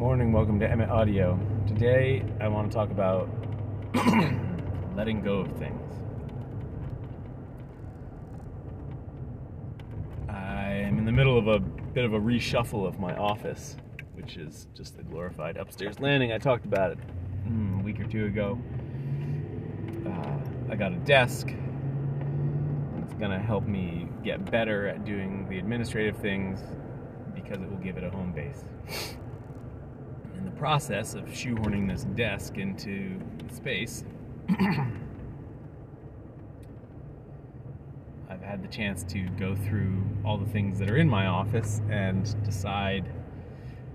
morning. Welcome to Emmett Audio. Today, I want to talk about letting go of things. I'm in the middle of a bit of a reshuffle of my office, which is just the glorified upstairs landing. I talked about it mm, a week or two ago. Uh, I got a desk. It's going to help me get better at doing the administrative things because it will give it a home base process of shoehorning this desk into space, I've had the chance to go through all the things that are in my office and decide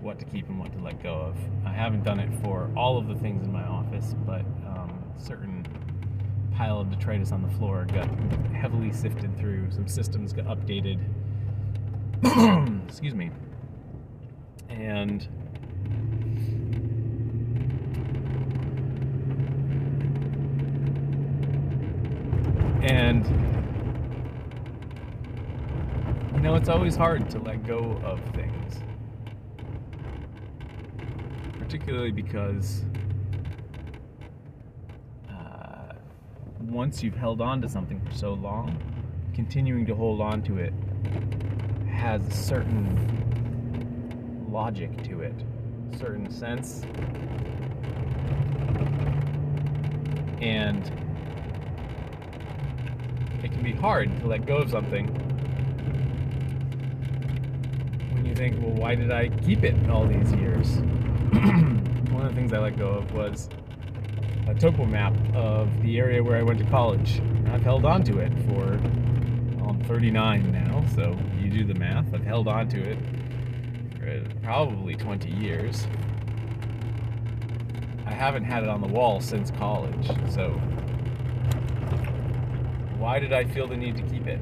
what to keep and what to let go of. I haven't done it for all of the things in my office, but um, certain pile of detritus on the floor got heavily sifted through. Some systems got updated. Excuse me. And And you know, it's always hard to let go of things. Particularly because uh, once you've held on to something for so long, continuing to hold on to it has a certain logic to it, certain sense. And it can be hard to let go of something when you think, well, why did I keep it all these years? One of the things I let go of was a topo map of the area where I went to college. I've held on to it for, well, I'm 39 now, so you do the math. I've held on to it for probably 20 years. I haven't had it on the wall since college, so why did I feel the need to keep it?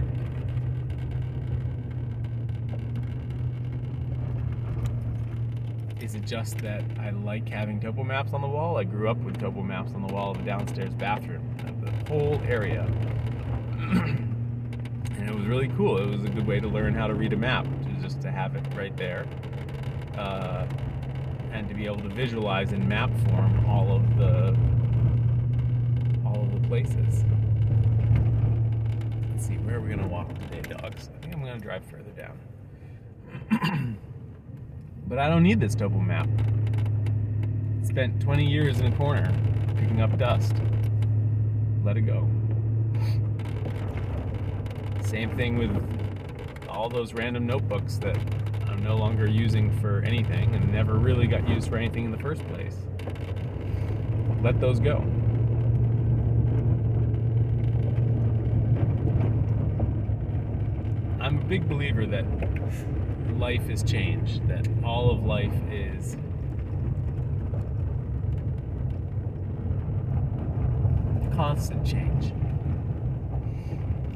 Is it just that I like having topo maps on the wall? I grew up with topo maps on the wall of the downstairs bathroom, the whole area. and it was really cool. It was a good way to learn how to read a map, just to have it right there. Uh, and to be able to visualize in map form all of the all of the places where are we gonna walk today, dogs? I think I'm gonna drive further down. but I don't need this topo map. Spent 20 years in a corner picking up dust. Let it go. Same thing with all those random notebooks that I'm no longer using for anything and never really got used for anything in the first place. Let those go. I'm a big believer that life is change, that all of life is constant change.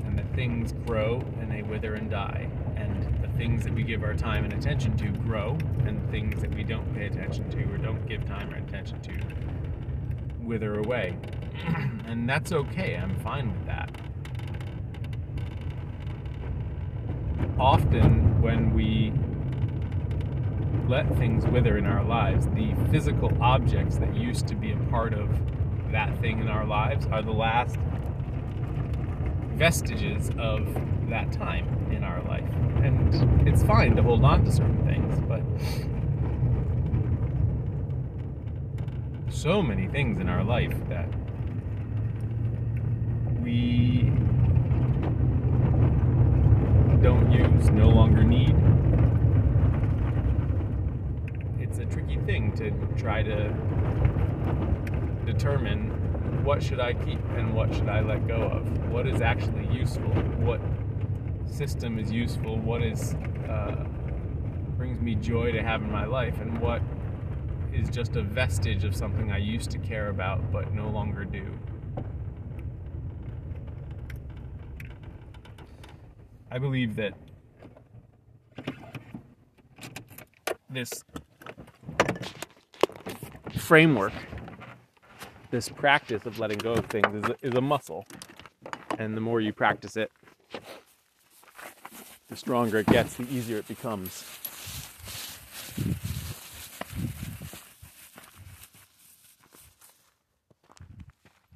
And that things grow and they wither and die. And the things that we give our time and attention to grow, and things that we don't pay attention to or don't give time or attention to wither away. and that's okay, I'm fine with that. Often when we let things wither in our lives, the physical objects that used to be a part of that thing in our lives are the last vestiges of that time in our life. And it's fine to hold on to certain things, but so many things in our life that we don't use, no longer need. It's a tricky thing to try to determine what should I keep and what should I let go of. What is actually useful? What system is useful? What is uh, brings me joy to have in my life, and what is just a vestige of something I used to care about but no longer do. I believe that this framework, this practice of letting go of things is a, is a muscle. And the more you practice it, the stronger it gets, the easier it becomes.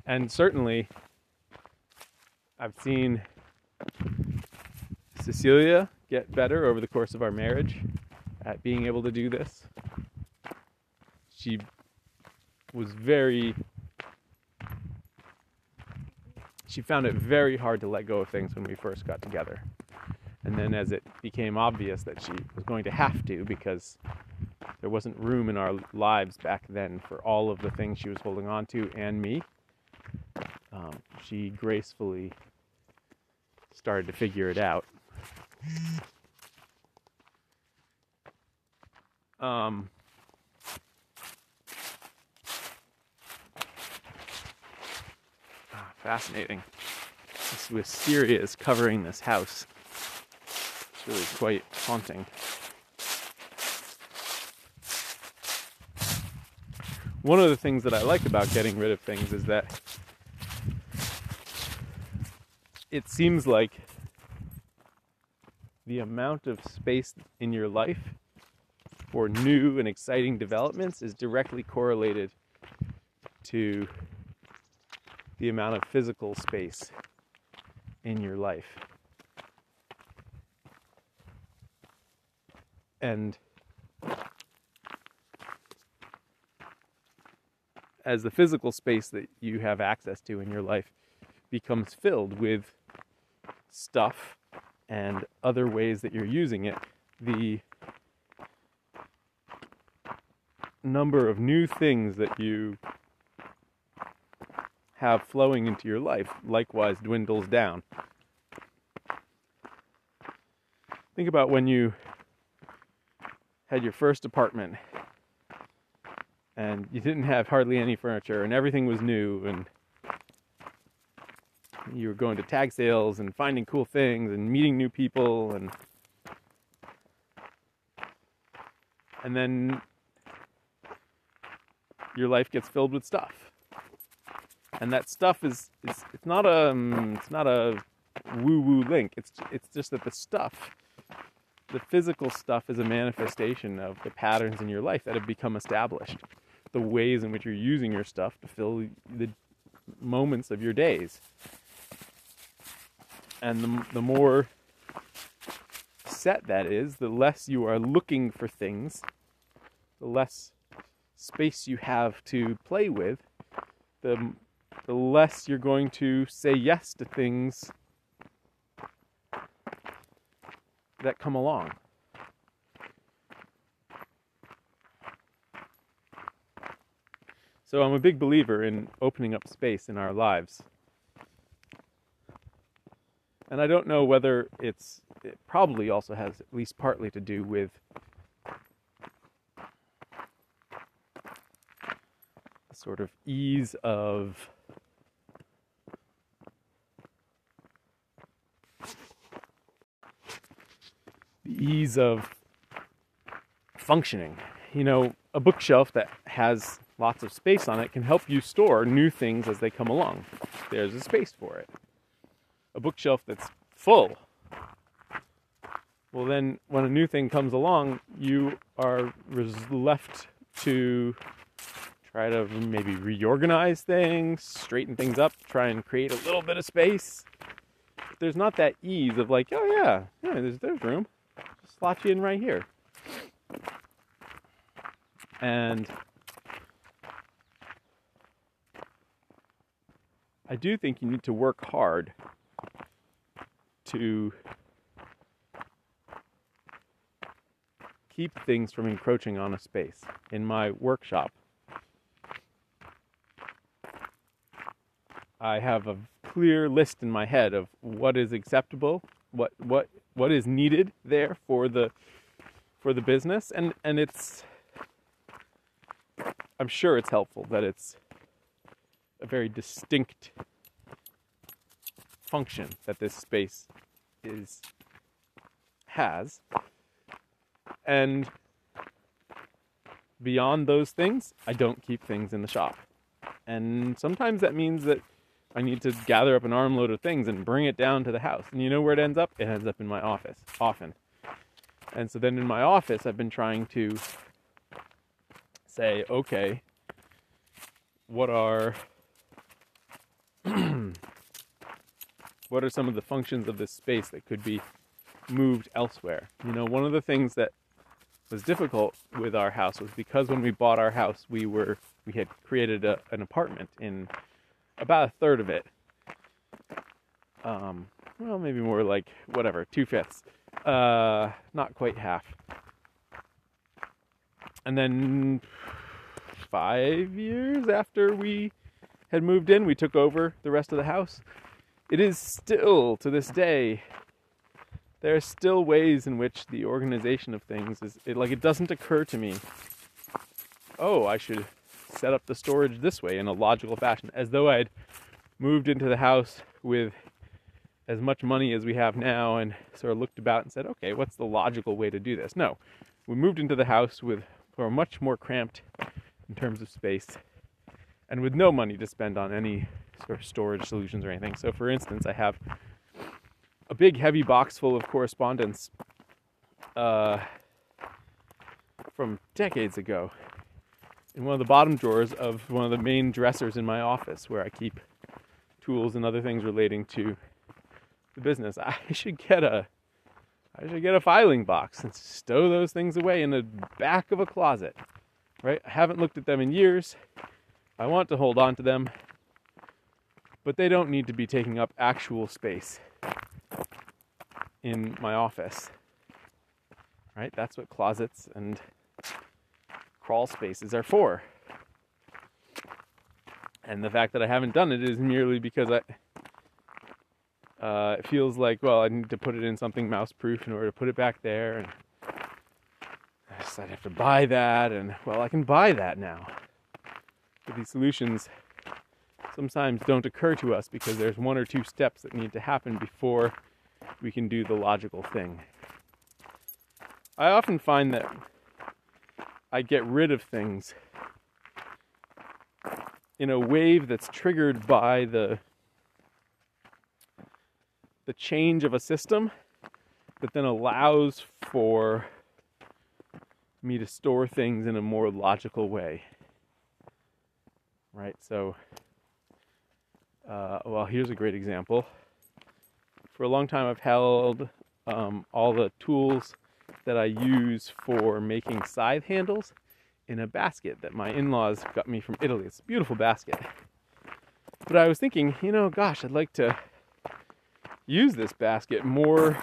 And certainly, I've seen Cecilia get better over the course of our marriage at being able to do this. She was very she found it very hard to let go of things when we first got together. And then as it became obvious that she was going to have to because there wasn't room in our lives back then for all of the things she was holding on to and me, um, she gracefully started to figure it out. Um, ah, fascinating. This wisteria is covering this house. It's really quite haunting. One of the things that I like about getting rid of things is that it seems like the amount of space in your life for new and exciting developments is directly correlated to the amount of physical space in your life. And as the physical space that you have access to in your life becomes filled with stuff and other ways that you're using it, the number of new things that you have flowing into your life likewise dwindles down. Think about when you had your first apartment and you didn't have hardly any furniture and everything was new and you were going to tag sales and finding cool things and meeting new people and and then your life gets filled with stuff. And that stuff is, is it's not a um, it's not a woo woo link. It's it's just that the stuff, the physical stuff, is a manifestation of the patterns in your life that have become established, the ways in which you're using your stuff to fill the moments of your days. And the the more set that is, the less you are looking for things, the less space you have to play with, the, the less you're going to say yes to things that come along. So I'm a big believer in opening up space in our lives. And I don't know whether it's, it probably also has at least partly to do with the sort of ease of the ease of functioning. You know, a bookshelf that has lots of space on it can help you store new things as they come along. There's a space for it. Bookshelf that's full. Well, then, when a new thing comes along, you are left to try to maybe reorganize things, straighten things up, try and create a little bit of space. There's not that ease of like, oh yeah, yeah, there's there's room. Just slot you in right here. And I do think you need to work hard to keep things from encroaching on a space. In my workshop, I have a clear list in my head of what is acceptable, what what what is needed there for the for the business and and it's I'm sure it's helpful that it's a very distinct function that this space is has and beyond those things I don't keep things in the shop and sometimes that means that I need to gather up an armload of things and bring it down to the house. And you know where it ends up? It ends up in my office, often. And so then in my office, I've been trying to say, okay, what are what are some of the functions of this space that could be moved elsewhere? You know, one of the things that was difficult with our house was because when we bought our house, we were we had created a, an apartment in about a third of it. Um, well, maybe more like whatever, two fifths, uh, not quite half. And then five years after we had moved in, we took over the rest of the house. It is still to this day there are still ways in which the organization of things is it, like it doesn't occur to me oh i should set up the storage this way in a logical fashion as though i'd moved into the house with as much money as we have now and sort of looked about and said okay what's the logical way to do this? No. We moved into the house with or much more cramped in terms of space and with no money to spend on any of storage solutions or anything so for instance i have a big heavy box full of correspondence uh, from decades ago in one of the bottom drawers of one of the main dressers in my office where I keep tools and other things relating to the business. I should get a I should get a filing box and stow those things away in the back of a closet. Right? I haven't looked at them in years. I want to hold on to them, but they don't need to be taking up actual space in my office. Right? That's what closets and crawl spaces are for. And the fact that I haven't done it is merely because I uh, it feels like well I need to put it in something mouse proof in order to put it back there and I'd have to buy that and well I can buy that now. But these solutions sometimes don't occur to us because there's one or two steps that need to happen before we can do the logical thing. I often find that I get rid of things in a wave that's triggered by the the change of a system that then allows for me to store things in a more logical way. Right? So uh, well, here's a great example for a long time I've held um, all the tools that I use for making scythe handles in a basket that my in-laws got me from Italy. It's a beautiful basket. But I was thinking, you know, gosh, I'd like to use this basket more.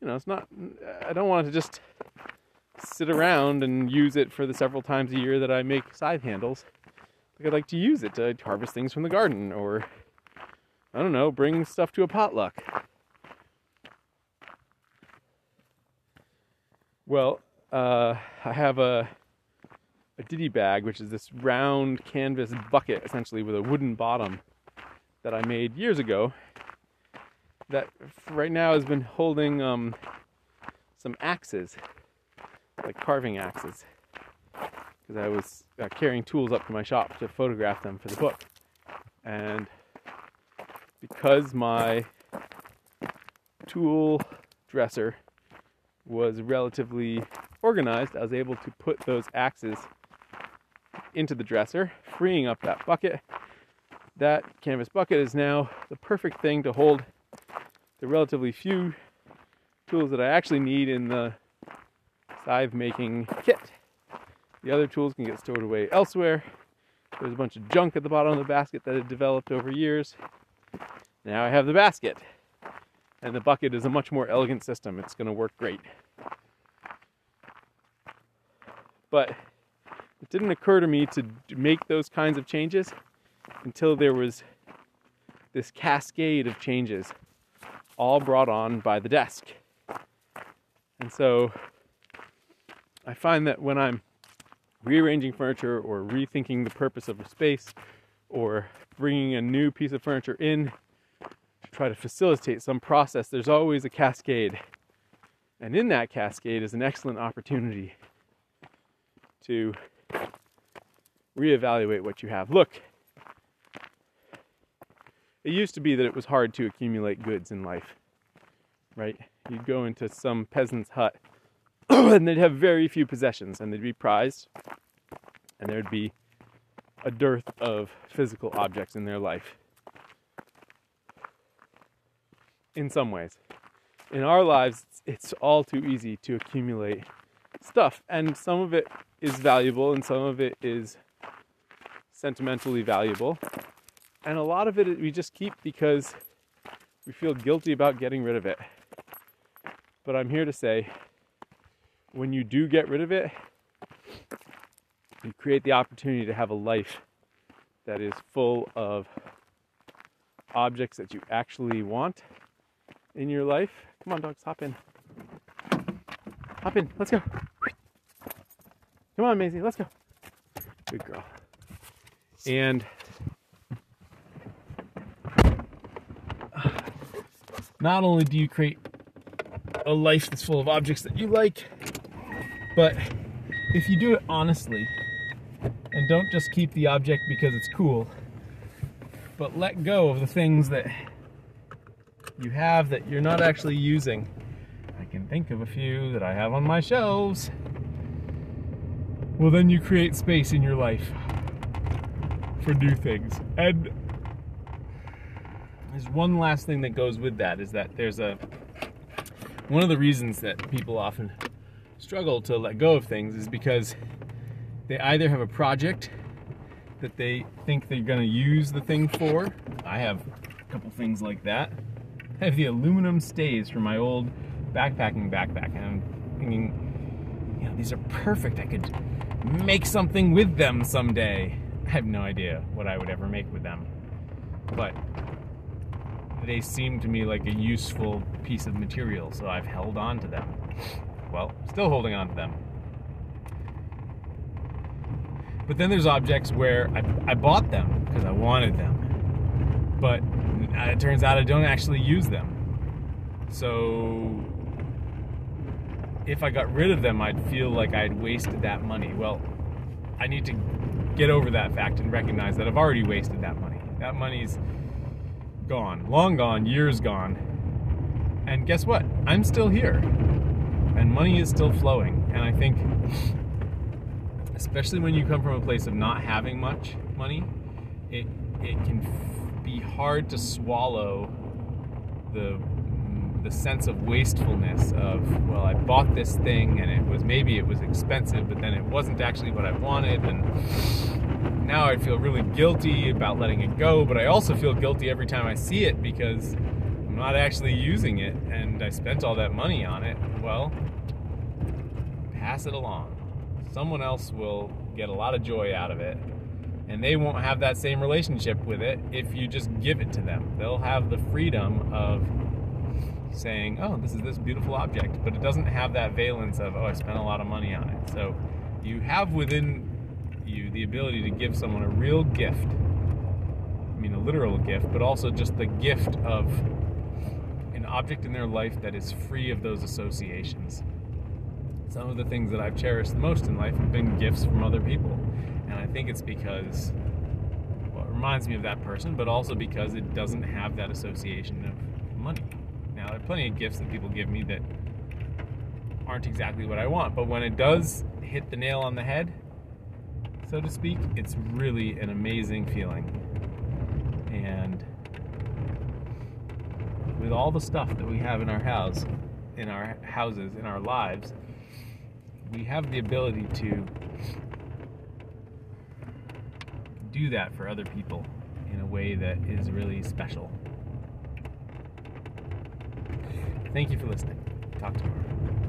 You know, it's not, I don't want to just sit around and use it for the several times a year that I make scythe handles. I'd like to use it to harvest things from the garden or I don't know, bring stuff to a potluck. Well, uh, I have a a ditty bag, which is this round canvas bucket, essentially with a wooden bottom, that I made years ago. That right now has been holding um, some axes, like carving axes, because I was uh, carrying tools up to my shop to photograph them for the book, and because my tool dresser was relatively organized, I was able to put those axes into the dresser, freeing up that bucket. That canvas bucket is now the perfect thing to hold the relatively few tools that I actually need in the scythe making kit. The other tools can get stored away elsewhere. There's a bunch of junk at the bottom of the basket that had developed over years. Now I have the basket. And the bucket is a much more elegant system. It's going to work great. But it didn't occur to me to make those kinds of changes until there was this cascade of changes, all brought on by the desk. And so I find that when I'm rearranging furniture or rethinking the purpose of a space or bringing a new piece of furniture in to try to facilitate some process, there's always a cascade. And in that cascade is an excellent opportunity to reevaluate what you have. Look, it used to be that it was hard to accumulate goods in life, right? You'd go into some peasant's hut and they'd have very few possessions and they'd be prized and there'd be a dearth of physical objects in their life. In some ways. In our lives it's all too easy to accumulate stuff and some of it is valuable and some of it is sentimentally valuable. And a lot of it we just keep because we feel guilty about getting rid of it. But i'm here to say when you do get rid of it, you create the opportunity to have a life that is full of objects that you actually want in your life. Come on, dogs, hop in. Hop in, let's go. Come on, Maisie, let's go. Good girl. And not only do you create a life that's full of objects that you like, but if you do it honestly and don't just keep the object because it's cool, but let go of the things that you have that you're not actually using. I can think of a few that I have on my shelves. Well, then you create space in your life for new things. And there's one last thing that goes with that is that there's a one of the reasons that people often struggle to let go of things is because they either have a project that they think they're going to use the thing for. I have a couple things like that. I have the aluminum stays from my old backpacking backpack, and I'm thinking, you know, these are perfect. I could make something with them someday. I have no idea what I would ever make with them, but they seem to me like a useful piece of material, so I've held on to them. Well, still holding on to them. But then there's objects where I, I bought them because I wanted them, but uh, it turns out I don't actually use them. So if I got rid of them, I'd feel like I'd wasted that money. Well, I need to get over that fact and recognize that I've already wasted that money. That money's gone, long gone, years gone. And guess what? I'm still here. And money is still flowing. And I think, especially when you come from a place of not having much money, it, it can f- be hard to swallow the the sense of wastefulness of well i bought this thing and it was maybe it was expensive but then it wasn't actually what i wanted and now i feel really guilty about letting it go but i also feel guilty every time i see it because i'm not actually using it and i spent all that money on it well pass it along someone else will get a lot of joy out of it and they won't have that same relationship with it if you just give it to them they'll have the freedom of saying, oh, this is this beautiful object, but it doesn't have that valence of, oh, I spent a lot of money on it. So you have within you the ability to give someone a real gift. I mean, a literal gift, but also just the gift of object in their life that is free of those associations. Some of the things that I've cherished the most in life have been gifts from other people. And I think it's because, well, it reminds me of that person, but also because it doesn't have that association of money. Now, there are plenty of gifts that people give me that aren't exactly what I want, but when it does hit the nail on the head, so to speak, it's really an amazing feeling. And with all the stuff that we have in our house, in our houses, in our lives, we have the ability to do that for other people in a way that is really special. Thank you for listening. Talk tomorrow.